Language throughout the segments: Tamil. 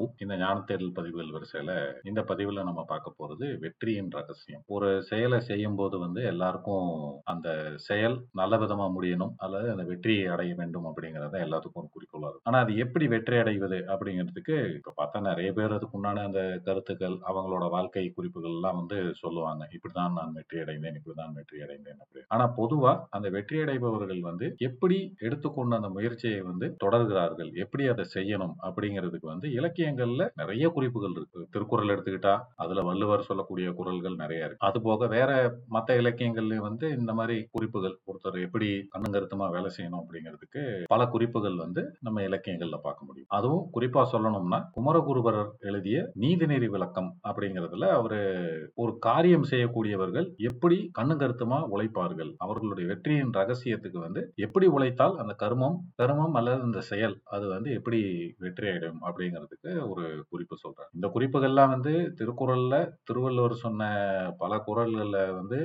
பிரபு இந்த ஞானத்தேடல் பதிவுகள் வரிசையில இந்த பதிவுல நம்ம பார்க்க போறது வெற்றியின் ரகசியம். ஒரு செயலை செய்யும் போது வந்து எல்லாருக்கும் அந்த செயல் நல்ல விதமா முடியணும் அல்லது அந்த வெற்றியை அடைய வேண்டும் அப்படிங்கறத எல்லாத்துக்கும் ஒரு குறிக்கோளா இருக்கும். ஆனா அது எப்படி வெற்றி அடைவது அப்படிங்கிறதுக்கு இப்ப பார்த்தா நிறைய பேர் அதுக்கு உண்டான அந்த கருத்துக்கள் அவங்களோட வாழ்க்கை குறிப்புகள் எல்லாம் வந்து சொல்லுவாங்க. இப்படிதான் நான் வெற்றி அடைந்தேன் இப்படிதான் வெற்றி அடைந்தேன் அப்படி ஆனா பொதுவா அந்த வெற்றி அடைபவர்கள் வந்து எப்படி எடுத்துக்கொண்ட அந்த முயற்சியை வந்து தொடர்கிறார்கள் எப்படி அதை செய்யணும் அப்படிங்கிறதுக்கு வந்து இலக்கியங்கள்ல நிறைய குறிப்புகள் இருக்கு. திருக்குறள் எடுத்துக்கிட்டா அதுல வள்ளுவர் சொல்லக்கூடிய குறள்கள் நிறைய இருக்கு. அது போக வேற மற்ற இலக்கியங்கள்லயும் வந்து இந்த மாதிரி குறிப்புகள் ஒருத்தர் எப்படி கண்ணுங்கருத்தமா வேலை செய்யணும் அப்படிங்கிறதுக்கு பல குறிப்புகள் வந்து நம்ம இலக்கியங்கள்ல பார்க்க முடியும். அதுவும் குறிப்பா சொல்லணும்னா குமரகுருபரர் எழுதிய நீதிநெறி விளக்கம் அப்படிங்கிறதுல அவரு ஒரு காரியம் செய்யக்கூடியவர்கள் எப்படி கண்ணு கருத்துமா உழைப்பார்கள் அவர்களுடைய வெற்றியின் ரகசியத்துக்கு வந்து எப்படி உழைத்தால் அந்த கர்மம் கர்மம் அல்லது இந்த செயல் அது வந்து எப்படி வெற்றி அப்படிங்கிறதுக்கு ஒரு குறிப்பு சொல்றாரு. இந்த குறிப்புகள்லாம் வந்து திருக்குறள்ல திருவள்ளுவர் சொன்ன பல குரல்கள்ல வந்து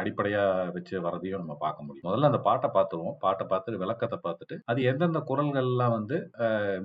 அடிப்படையா வச்சு வரதையும் நம்ம பார்க்க முடியும். முதல்ல அந்த பாட்டை பார்த்துருவோம். பாட்டை பார்த்துட்டு விளக்கத்தை பார்த்துட்டு அது எந்தெந்த குறள்கள்லாம் வந்து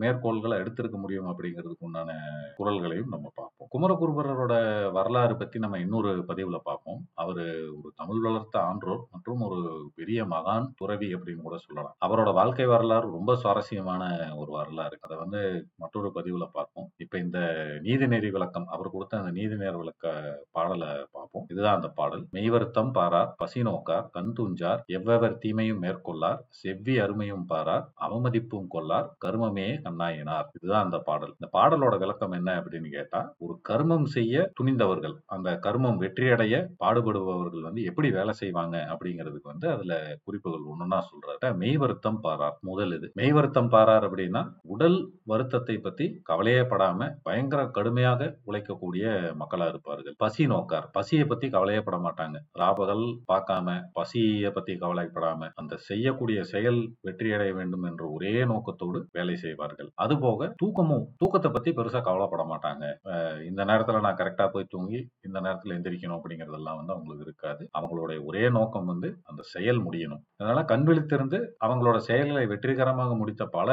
மேற்கோள்களை எடுத்திருக்க முடியும் அப்படிங்கிறதுக்கு உண்டான குரல்களையும் நம்ம பார்ப்போம். குமரகுருபரரோட வரலாறு பத்தி நம்ம இன்னொரு பதிவுல பார்ப்போம். அவர் ஒரு தமிழ் வளர்த்த ஆன்றோர் மற்றும் ஒரு பெரிய மகான் துறவி அப்படின்னு கூட சொல்லலாம். அவரோட வாழ்க்கை வரலாறு ரொம்ப சுவாரஸ்யமான ஒரு வரலாறு. அதை வந்து மற்றொரு பதிவுல பார்ப்போம். இப்ப இந்த நீதிநெறி விளக்கம் அவர் கொடுத்த அந்த நீதிநேர் விளக்க பாடலை பார்ப்போம். இதுதான் அந்த பாடல். மெய்வருத்தம் பாரார் பசி நோக்கார் கண் துஞ்சார் எவ்வவர் தீமையும் மேற்கொள்ளார் செவ்வி அருமையும் பாரார் அவமதிப்பும் கொள்ளார் கருமமே கண்ணாயினார். இதுதான் அந்த பாடல். இந்த பாடலோட விளக்கம் என்ன அப்படின்னு கேட்டா ஒரு கர்மம் செய்ய துணிந்தவர்கள். அந்த கர்மம் வெற்றியடைய பாடுபடுபவர்கள் வந்து எப்படி வேலை செய்வாங்க அப்படிங்கிறதுக்கு வந்து அதுல குறிப்புகள் ஒண்ணுன்னா சொல்றாரு மெய் வருத்தம் பாரார் முதல் இது. மெய் வருத்தம் பாரார் அப்படின்னா உடல் வருத்தத்தை பத்தி கவலையே படாம பயங்கர கடுமையாக உழைக்கக்கூடிய மக்களா இருப்பார்கள். பசி நோக்கார். பசியை பத்தி கவலையே பட மாட்டாங்க. ராபகல் பார்க்காம பசியை பத்தி கவலைப்படாம அந்த செய்யக்கூடிய செயல் வெற்றியடைய வேண்டும் என்ற ஒரே நோக்கத்தோடு வேலை செய்வார்கள். அதுபோக தூக்கமும் தூக்கத்தை பத்தி பெருசா கவலைப்பட மாட்டாங்க. இந்த நேரத்துல நான் கரெக்டா போய் தூங்கி இந்த நேரத்துல எந்திரிக்கணும் அப்படிங்கறதெல்லாம் வந்து அவங்களுக்கு இருக்காது. அவங்களுடைய ஒரே நோக்கம் வந்து அந்த செயல் முடியணும். அதனால கண் விழித்திருந்து அவங்களோட செயல்களை வெற்றிகரமாக முடித்த பல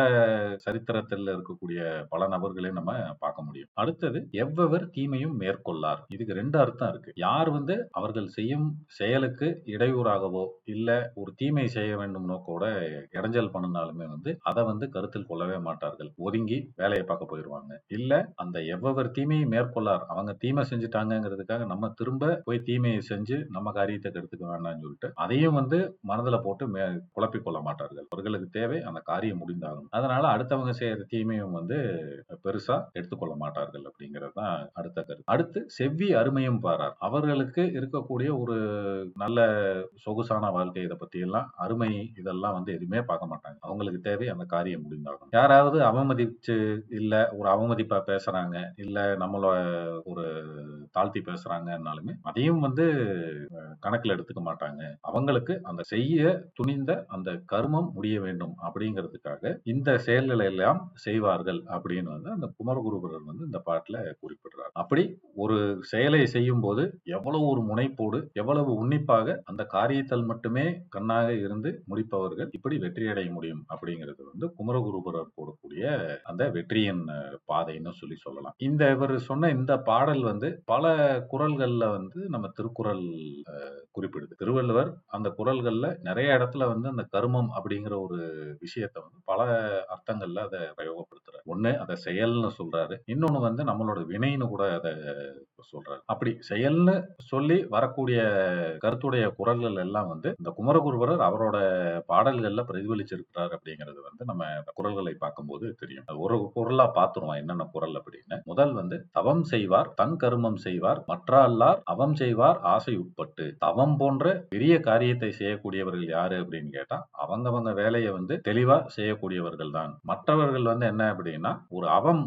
சரித்திரத்தில் இருக்கக்கூடிய பல நபர்களையும் நம்ம பார்க்க முடியும். அடுத்தது எவ்வவர் தீமையும் மேற்கொள்ளார். இதுக்கு ரெண்டு அர்த்தம் இருக்கு. யார் வந்து அவர்கள் செய்யும் செயலுக்கு இடையூறாகவோ இல்ல ஒரு தீமை செய்ய வேண்டும் நோக்கோட இடைஞ்சல் பண்ணினாலுமே வந்து அதை வந்து கருத்தில் கொள்ளவே மாட்டார்கள். ஒதுங்கி வேலையை பார்க்க போயிடுவாங்க இல்ல அந்த எவ்வவர் தீமையை மேற்கொள்ளார். அவங்க தீமை செஞ்சுட்டாங்கங்கிறதுக்காக நம்ம திரும்ப போய் தீமையை செஞ்சு நம்ம காரியத்தை கெடுத்துக்க வேண்டாம்னு சொல்லிட்டு அதையும் வந்து மனதில் போட்டு மே குழப்பிக் கொள்ள மாட்டார்கள். அவர்களுக்கு தேவை அந்த காரியம் முடிந்தாகும் அதனால அடுத்தவங்க செய்யற தீமையும் வந்து பெருசா எடுத்துக்கொள்ள மாட்டார்கள் அப்படிங்கிறது தான் அடுத்த கருத்து. அடுத்து செவ்வி அருமையும் பாரார். அவர்களுக்கு இருக்கக்கூடிய ஒரு நல்ல சொகுசான வாழ்க்கை இதை பத்தி எல்லாம் அருமை இதெல்லாம் வந்து எதுவுமே பார்க்க மாட்டாங்க. அவங்களுக்கு தேவை அந்த காரியம் முடிந்தாகும் யாராவது அவமதிச்சு இல்ல ஒரு அவமதிப்பா பேசுறாங்க இல்ல ஒரு தாழ்த்தி பேசுறாங்கன்னாலுமே அதையும் வந்து கணக்கில் எடுத்துக்க மாட்டாங்க. அவங்களுக்கு அந்த செய்ய துணிந்த அந்த கர்மம் முடிய வேண்டும் அப்படிங்கிறதுக்காக இந்த செயல்களை எல்லாம் செய்வார்கள் அப்படின்னு வந்து அந்த குமரகுருபரர் வந்து இந்த பாட்டில் குறிப்பிடுறார். அப்படி ஒரு செயலை செய்யும் போது எவ்வளவு ஒரு முனைப்போடு எவ்வளவு உன்னிப்பாக அந்த காரியத்தில் மட்டுமே கண்ணாக இருந்து முடிப்பவர்கள் இப்படி வெற்றியடைய முடியும் அப்படிங்கிறது வந்து குமரகுருபரர் போடக்கூடிய அந்த வெற்றியின் பாதைன்னு சொல்லி சொல்லலாம். இந்த இவர் சொன்ன இந்த பாடல் வந்து பல குரல்கள்ல வந்து நம்ம திருக்குறள் குறிப்பிடுது. திருவள்ளுவர் அந்த குரல்கள்ல நிறைய இடத்துல வந்து அந்த கருமம் அப்படிங்கிற ஒரு விஷயத்த வந்து பல அர்த்தங்கள்ல அதை பிரயோகப்படுத்துறாரு. ஒண்ணு அதை செயல்னு சொல்றாரு. இன்னொன்னு வந்து நம்மளோட வினைன்னு கூட அதை சொல்றாரு. அப்படி செயல்னு சொல்லி வரக்கூடிய கருத்துடைய குரல்கள் எல்லாம் வந்து இந்த குமரகுருபரர் அவரோட பாடல்கள்ல பிரதிபலிச்சிருக்கிறார் அப்படிங்கிறது வந்து நம்ம குரல்களை பார்க்கும்போது தெரியும். ஒரு குரலா பார்த்துருவோம் என்னென்ன குரல் அப்படின்னு. முதல் வந்து தவம் செய்வார் தன் கருமம் செய்வார் மற்றால்லார் அவம் செய்வார் ஆசை உட்பட்டு. தவம் போன்ற பெரிய காரியத்தை செய்யக்கூடியவர்கள் யாரு அப்படின்னு கேட்டா அவங்கவங்க வேலையை வந்து தெளிவா செய்யக்கூடியவர்கள் தான். மற்றவர்கள் வந்து என்ன அப்படின்னா ஒரு அவம்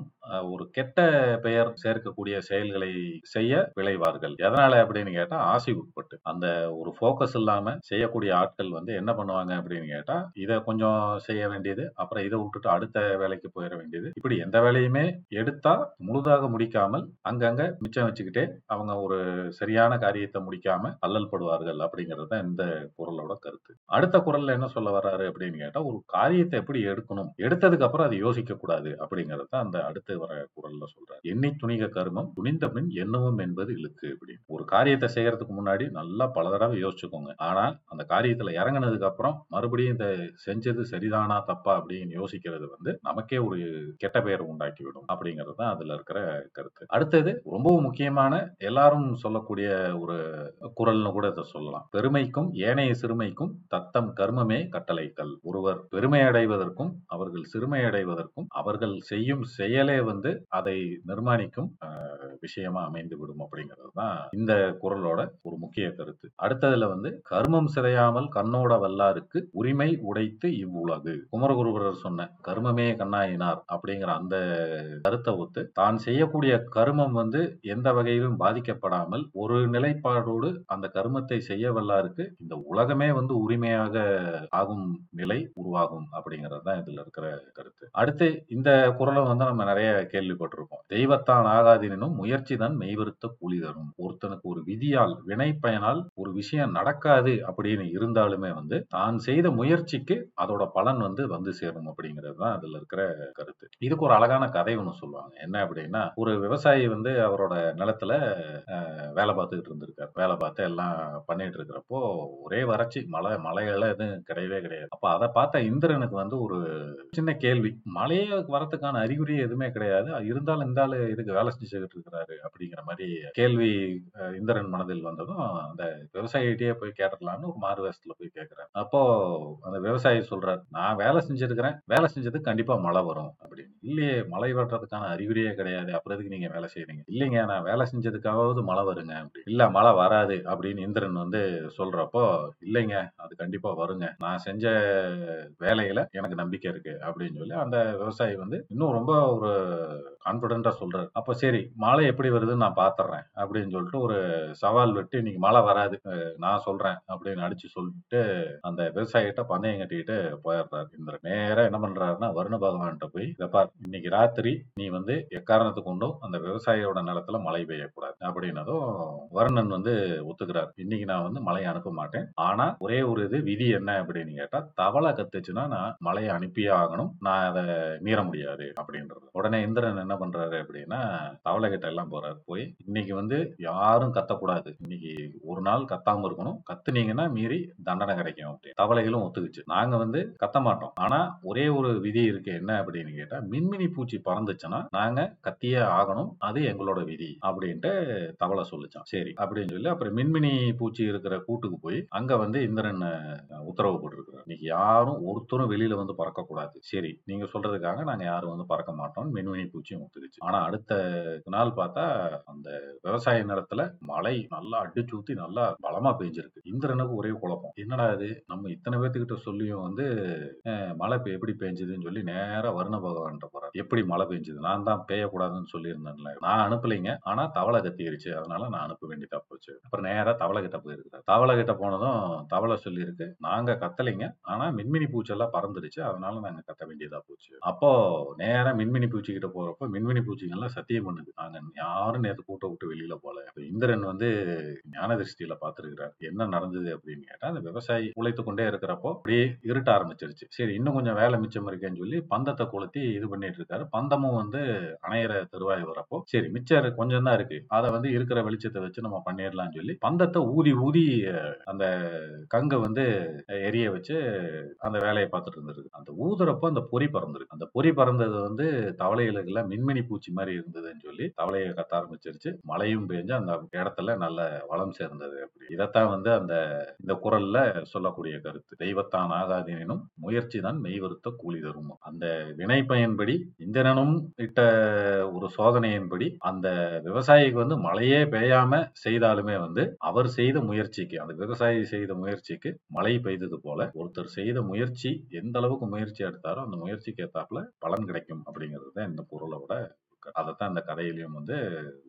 ஒரு கெட்ட பெயர் சேர்க்கக்கூடிய செயல்களை செய்ய விளைவார்கள். எதனால அப்படின்னு கேட்டா ஆசை உட்பட்டு. அந்த ஒரு ஃபோக்கஸ் இல்லாம செய்யக்கூடிய ஆட்கள் வந்து என்ன பண்ணுவாங்க அப்படின்னு கேட்டா இதை கொஞ்சம் செய்ய வேண்டியது அப்புறம் இதை விட்டுட்டு அடுத்த வேலைக்கு போயிட வேண்டியது. இப்படி எந்த வேலையுமே எடுத்தா முழுதாக முடிக்காமல் அங்கங்க மிச்சம் வச்சுக்கிட்டே அவங்க ஒரு சரியான காரியத்தை முடிக்காம அல்லல் படுவார்கள் அப்படிங்கிறது தான் இந்த குரலோட கருத்து. அடுத்த குரல்ல என்ன சொல்ல வர்றாரு அப்படின்னு கேட்டா ஒரு காரியத்தை எப்படி எடுக்கணும் எடுத்ததுக்கு அப்புறம் அதை யோசிக்க கூடாது அப்படிங்கறத தான் அந்த அடுத்து வர குரல்ல சொல்றாரு. எண்ணி துணிக கருமம் துணிந்த பின் எண்ணுவம் என்பது இழுக்கு. அப்படின்னு ஒரு காரியத்தை செய்யறதுக்கு முன்னாடி நல்லா பல தடவை யோசிச்சுக்கோங்க. ஆனால் அந்த காரியத்துல இறங்கினதுக்கு அப்புறம் மறுபடியும் இந்த செஞ்சது சரிதானா தப்பா அப்படின்னு யோசிக்கிறது வந்து நமக்கே ஒரு கெட்ட பெயர் உண்டாக்கி விடும் அப்படிங்கிறது தான் அதுல இருக்கிற கருத்து. அடுத்தது ரொம்பவும் முக்கியமான எல்லாரும் சொல்லக்கூடிய ஒரு குரல்னு கூட இதை சொல்லலாம். பெருமைக்கும் ஏனைய சிறுமைக்கும் தத்தம் கர்மமே கட்டளைக்கல் ஒருவர் பெருமை அடைவதற்கும் அவர்கள் சிறுமை அடைவதற்கும் அவர்கள் செய்யும் செயலே வந்து அதை நிர்மாணிக்கும் விஷயமா அமைந்து விடும் அப்படிங்கிறது தான் இந்த குரலோட ஒரு முக்கிய கருத்து. அடுத்ததுல வந்து கர்மம் சிதையாமல் கண்ணோட வல்லாருக்கு உரிமை உடைத்து இவ்வுலகு. குமரகுருபரர் சொன்ன கர்மமே கண்ணாயினார் அப்படிங்கிற அந்த கருத்தை ஒத்து தான் செய்யக்கூடிய கர்மம் வந்து எந்த வகையிலும் பாதிக்கப்படாமல் ஒரு நிலைப்பாடோடு அந்த கர்மத்தை செய்ய வல்லாருக்கு இந்த உலகமே வந்து உரிமையாக ஆகும் நிலை உருவாகும் அப்படிங்கிறது தான் இதுல இருக்கிற கருத்து. அடுத்து இந்த குரலை வந்து நம்ம நிறைய கேள்விப்பட்டிருக்கோம் தெய்வத்தான் ஆகாதினும் முயற்சி தான் நெய்வருத்த கூலி தரும். ஒருத்தனுக்கு ஒரு விதியால் வினை பயனால் ஒரு விஷயம் நடக்காது அப்படின்னு இருந்தாலுமே வந்து தான் செய்த முயற்சிக்கு அதோட பலன் வந்து வந்து சேரும் அப்படிங்கிறது தான் அதுல இருக்கிற கருத்து. இதுக்கு ஒரு அழகான கதை ஒன்று சொல்லுவாங்க. என்ன அப்படின்னா ஒரு விவசாயி வந்து அவரோட நிலத்துல வேலை பார்த்துக்கிட்டு இருந்திருக்காரு. வேலை பார்த்து எல்லாம் பண்ணிட்டு இருக்கிறப்போ ஒரே வறட்சி மழை மழையெல்லாம் எதுவும் கிடையவே கிடையாது. அப்ப அதை பார்த்த இந்திரனுக்கு வந்து ஒரு சின்ன கேள்வி. மழையே வரத்துக்கான அறிகுறி எதுவுமே கிடையாது. இருந்தாலும் இந்த ஆளு இதுக்கு வேலை செஞ்சுக்கிட்டு இருக்கிறாரு அப்படிங்கிற மாதிரி கேள்வி இந்திரன் மனதில் வந்ததும் அந்த விவசாயிகிட்டயே போய் கேட்டுடலாம்னு ஒரு மாறு வேஷத்துல போய் கேட்கிறேன் அப்போ அந்த விவசாயி சொல்றாரு நான் வேலை செஞ்சிருக்கிறேன். வேலை செஞ்சதுக்கு கண்டிப்பா மழை வரும் அப்படின்னு. இல்லையே மழை வர்றதுக்கான அறிகுறியே கிடையாது. அப்புறம் எதுக்கு நீங்க வேலை செய்யறீங்க இல்லைங்க நான் வேலை செஞ்சதுக்காவது மழை வருங்க. அப்படி இல்ல மழை வராது அப்படின்னு இந்திரன் வந்து சொல்றப்போ இல்லைங்க அது கண்டிப்பா வருங்க. நான் செஞ்ச வேலையில எனக்கு நம்பிக்கை இருக்கு அப்படின்னு சொல்லி அந்த விவசாயி வந்து இன்னும் ரொம்ப ஒரு கான்பிடண்டா சொல்றாரு. அப்ப சரி மழை எப்படி வருதுன்னு நான் பாத்துறேன் அப்படின்னு சொல்லிட்டு ஒரு சவால் விட்டு இன்னைக்கு மழை வராது நான் சொல்றேன் அப்படின்னு அடிச்சு சொல்லிட்டு அந்த விவசாயிகிட்ட பந்தயம் கட்டிக்கிட்டு போயிடுறாரு இந்திரன். நேரம் என்ன பண்றாருன்னா வருண பகவான்கிட்ட போய் வெப்பார் இன்னைக்கு ராத்திரி நீ வந்து எக்காரணத்தை கொண்டும் அந்த விவசாயியோட நிலத்துல மழை பெய்யக்கூடாது அப்படின்னதும் வருணன் வந்து ஒத்துக்கிறார். இன்னைக்கு நான் வந்து மழையை அனுப்ப மாட்டேன். ஆனா ஒரே ஒரு இது விதி என்ன அப்படின்னு கேட்டா தவளை கத்துச்சுன்னா நான் மழையை அனுப்பியே ஆகணும். நான் அதை மீற முடியாது அப்படின்றது. உடனே இந்திரன் என்ன பண்றாரு அப்படின்னா தவளை கிட்ட எல்லாம் போறாரு. போய் இன்னைக்கு வந்து யாரும் கத்தக்கூடாது. இன்னைக்கு ஒரு நாள் கத்தாம இருக்கணும். கத்துனீங்கன்னா மீறி தண்டனை கிடைக்கும் அப்படின்னு. தவளைகளும் ஒத்துக்குச்சு. நாங்க வந்து கத்த மாட்டோம். ஆனா ஒரே ஒரு விதி இருக்கு. என்ன அப்படின்னு கேட்டா மின்மினி பூச்சி பறந்துச்சுன்னா நாங்க கத்தியே ஆகணும் அது எங்களோட விதி அப்படின்ட்டு தவளை சொல்லுச்சான். சரி அப்படின்னு சொல்லி அப்புறம் மின்மினி பூச்சி இருக்கிற கூட்டுக்கு போய் அங்க வந்து இந்திரன் உத்தரவு போட்டிருக்கிறார். நீங்க யாரும் ஒருத்தரும் வெளியில வந்து பறக்க கூடாது சரி நீங்க சொல்றதுக்காக நாங்க யாரும் வந்து பறக்க மாட்டோம் மின்மினி பூச்சியும் ஒத்துக்குச்சு. ஆனா அடுத்த நாள் பார்த்தா அந்த விவசாய நிலத்துல மழை நல்லா அடிச்சு ஊத்தி நல்லா பலமா பெஞ்சிருக்கு. இந்திரனுக்கு ஒரே குழப்பம். என்னடா இது? நம்ம இத்தனை பேர்த்துக்கிட்ட சொல்லியும் வந்து மழை எப்படி பெஞ்சதுன்னு சொல்லி நேரா வருண பகவான் போறாரு. எப்படி மழை பெஞ்சது? நான் தான் பெய்யக்கூடாதுன்னு சொல்லியிருந்தேன்ல நான் அனுப்பலைங்க. ஆனா தவளை கத்திருச்சு அதனால நான் அனுப்ப வேண்டியதா போச்சு. அப்புறம் நேரா தவளை கிட்ட போயிருக்கிறேன் தவளை கிட்ட போனதும் தவளை சொல்லியிருக்கு. நாங்க கத்தலைங்க. ஆனா மின்மினி பூச்செல்லாம் பறந்துடுச்சு. அதனால நாங்க கத்த வேண்டியதா போச்சு. அப்போ நேரா மின்மினி பூச்சி கிட்ட போறப்போ மின்மினி பூச்சிகள்லாம் சத்தியம் பண்ணுது. நாங்க யாரும் நேற்று கூட்ட விட்டு வெளியில போல இந்திரன் வந்து ஞான திருஷ்டியில பாத்துருக்கிறார் என்ன நடந்தது அப்படின்னு கேட்டா அந்த விவசாயி உழைத்து கொண்டே இருக்கிறப்போ அப்படியே இருட்ட ஆரம்பிச்சிருச்சு. சரி இன்னும் கொஞ்சம் வேலை மிச்சம் இருக்கேன்னு சொல்லி பந்தத்தை கொளுத்தி இது பண்ணிட்டு இருக்காரு பந்தமும் வந்து அணையிற தருவாய் வரப்போ சரி மிச்சம் கொஞ்சம் தான் இருக்கு. அதை வந்து இருக்கிற வெளிச்சத்தை வச்சு நம்ம பண்ணிடலாம்னு சொல்லி பந்தத்தை ஊதி ஊதி அந்த கங்கை வந்து எரிய வச்சு அந்த வேலையை பார்த்துட்டு இருந்திருக்கு. அந்த ஊதுறப்போ அந்த பொறி பறந்துருக்கு. அந்த பொறி பறந்தது வந்து தவளைகளுக்குல மின்மினி பூச்சி மாதிரி இருந்ததுன்னு சொல்லி தவளையை கத்த ஆரம்பிச்சிருச்சு. மழையும் பெஞ்சு அந்த இடத்துல நல்ல வளம் சேர்ந்தது அப்படி. இதைத்தான் வந்து அந்த இந்த குரல்ல சொல்லக்கூடிய கருத்து. தெய்வத்தான் ஆகாதீனும் முயற்சி தான் மெய்வருத்த கூலி தரும் அந்த வினை பயன்படி இந்திரனும் இட்ட ஒரு சோதனையின்படி அந்த விவசாயிக்கு வந்து மழையே பெய்யாம செய்தாலுமே வந்து அவர் செய்த முயற்சிக்கு அந்த விவசாயி செய்த முயற்சிக்கு மழை பெய்தது போல ஒருத்தர் செய்த முயற்சி எந்த அளவுக்கு முயற்சி எடுத்தாரோ அந்த முயற்சிக்கு ஏத்தாப்புல பலன் கிடைக்கும் அப்படிங்கிறது தான் இந்த பொருளோட அதைத்தான் இந்த கதையிலையும் வந்து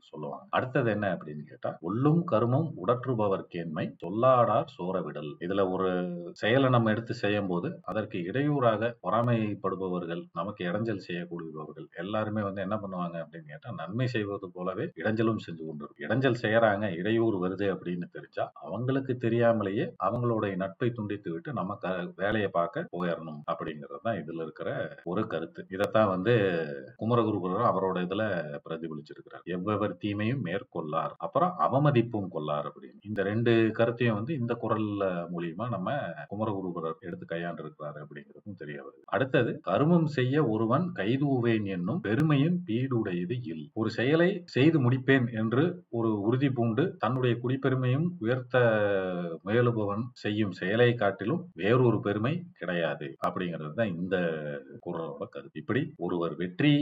சொல்லுவாங்க. அடுத்தது என்ன அப்படின்னு கேட்டா உள்ளும் கருமம் உடற்றுபவர் கேண்மை சொல்லாடார் சோர விடல் இதுல ஒரு செயலை நம்ம எடுத்து செய்யும் போது அதற்கு இடையூறாக பொறாமைப்படுபவர்கள் நமக்கு இடைஞ்சல் செய்யக்கூடியவர்கள் எல்லாருமே வந்து என்ன பண்ணுவாங்க அப்படின்னு கேட்டா நன்மை செய்வது போலவே இடைஞ்சலும் செஞ்சு கொண்டு இடைஞ்சல் செய்யறாங்க இடையூறு வருது அப்படின்னு தெரிஞ்சா அவங்களுக்கு தெரியாமலேயே அவங்களுடைய நட்பை துண்டித்து விட்டு நம்ம க- வேலையை பார்க்க போயிடணும் அப்படிங்கிறது தான் இதுல இருக்கிற ஒரு கருத்து. இதைத்தான் வந்து குமரகுருபுரர் அவரோட இதுல பிரதிபலிச்சிருக்கிறார். எவ்வவர் தீமையும் மேற்கொள்ளார். அப்புறம் அவமதிப்பும் கொள்ளார் அப்படின்னு. இந்த ரெண்டு கருத்தையும் வந்து இந்த குரல் மூலியமா நம்ம குமரகுருபரர் எடுத்து கையாண்டிருக்கிறாரு அப்படிங்கிறதும் தெரிய வருது. அடுத்தது கருமம் செய்ய ஒருவன் கைதூவேன் என்னும் பெருமையும் பீடுடையது இல். ஒரு செயலை செய்து முடிப்பேன் என்று ஒரு உறுதி பூண்டு தன்னுடைய குடிப்பெருமையும் உயர்த்த முயலுபவன் செய்யும் செயலை காட்டிலும் வேறொரு பெருமை கிடையாது. அப்படிங்கிறது தான் இந்த குரலோட கருத்து. இப்படி ஒருவர் வெற்றி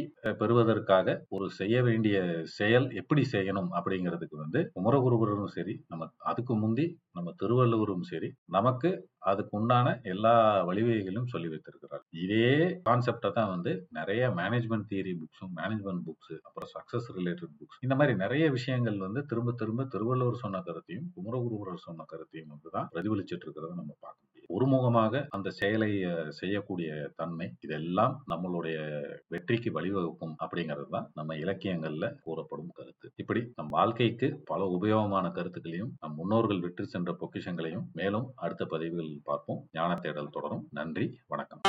பெறுவதற்காக ஒரு செய்ய வேண்டிய செயல் எப்படி செய்யணும் அப்படிங்கிறதுக்கு வந்து குமரகுருபரும் சரி நம்ம அதுக்கு முந்தி நம்ம திருவள்ளுவரும் சரி நமக்கு அதுக்கு உண்டான எல்லா வழிவகைகளும் சொல்லி வைத்திருக்கிறார். இதே கான்செப்டை தான் வந்து நிறைய மேனேஜ்மெண்ட் தியரி புக்ஸும் மேனேஜ்மெண்ட் புக்ஸ் அப்புறம் சக்சஸ் ரிலேட்டட் புக்ஸ் இந்த மாதிரி நிறைய விஷயங்கள் வந்து திரும்ப திரும்ப திருவள்ளுவர் சொன்ன கருத்தையும் குமரகுருபரர் சொன்ன கருத்தையும் வந்து தான் பிரதிபலிச்சிட்டு இருக்கிறத நம்ம பார்க்கணும். ஒருமுகமாக அந்த செயலை செய்யக்கூடிய தன்மை இதெல்லாம் நம்மளுடைய வெற்றிக்கு வழிவகுக்கும் அப்படிங்கிறது தான் நம்ம இலக்கியங்கள்ல கூறப்படும் கருத்து. இப்படி நம் வாழ்க்கைக்கு பல உபயோகமான கருத்துக்களையும் நம் முன்னோர்கள் விற்று சென்ற பொக்கிஷங்களையும் மேலும் அடுத்த பதிவுகளில் பார்ப்போம். ஞான தேடல் தொடரும். நன்றி. வணக்கம்.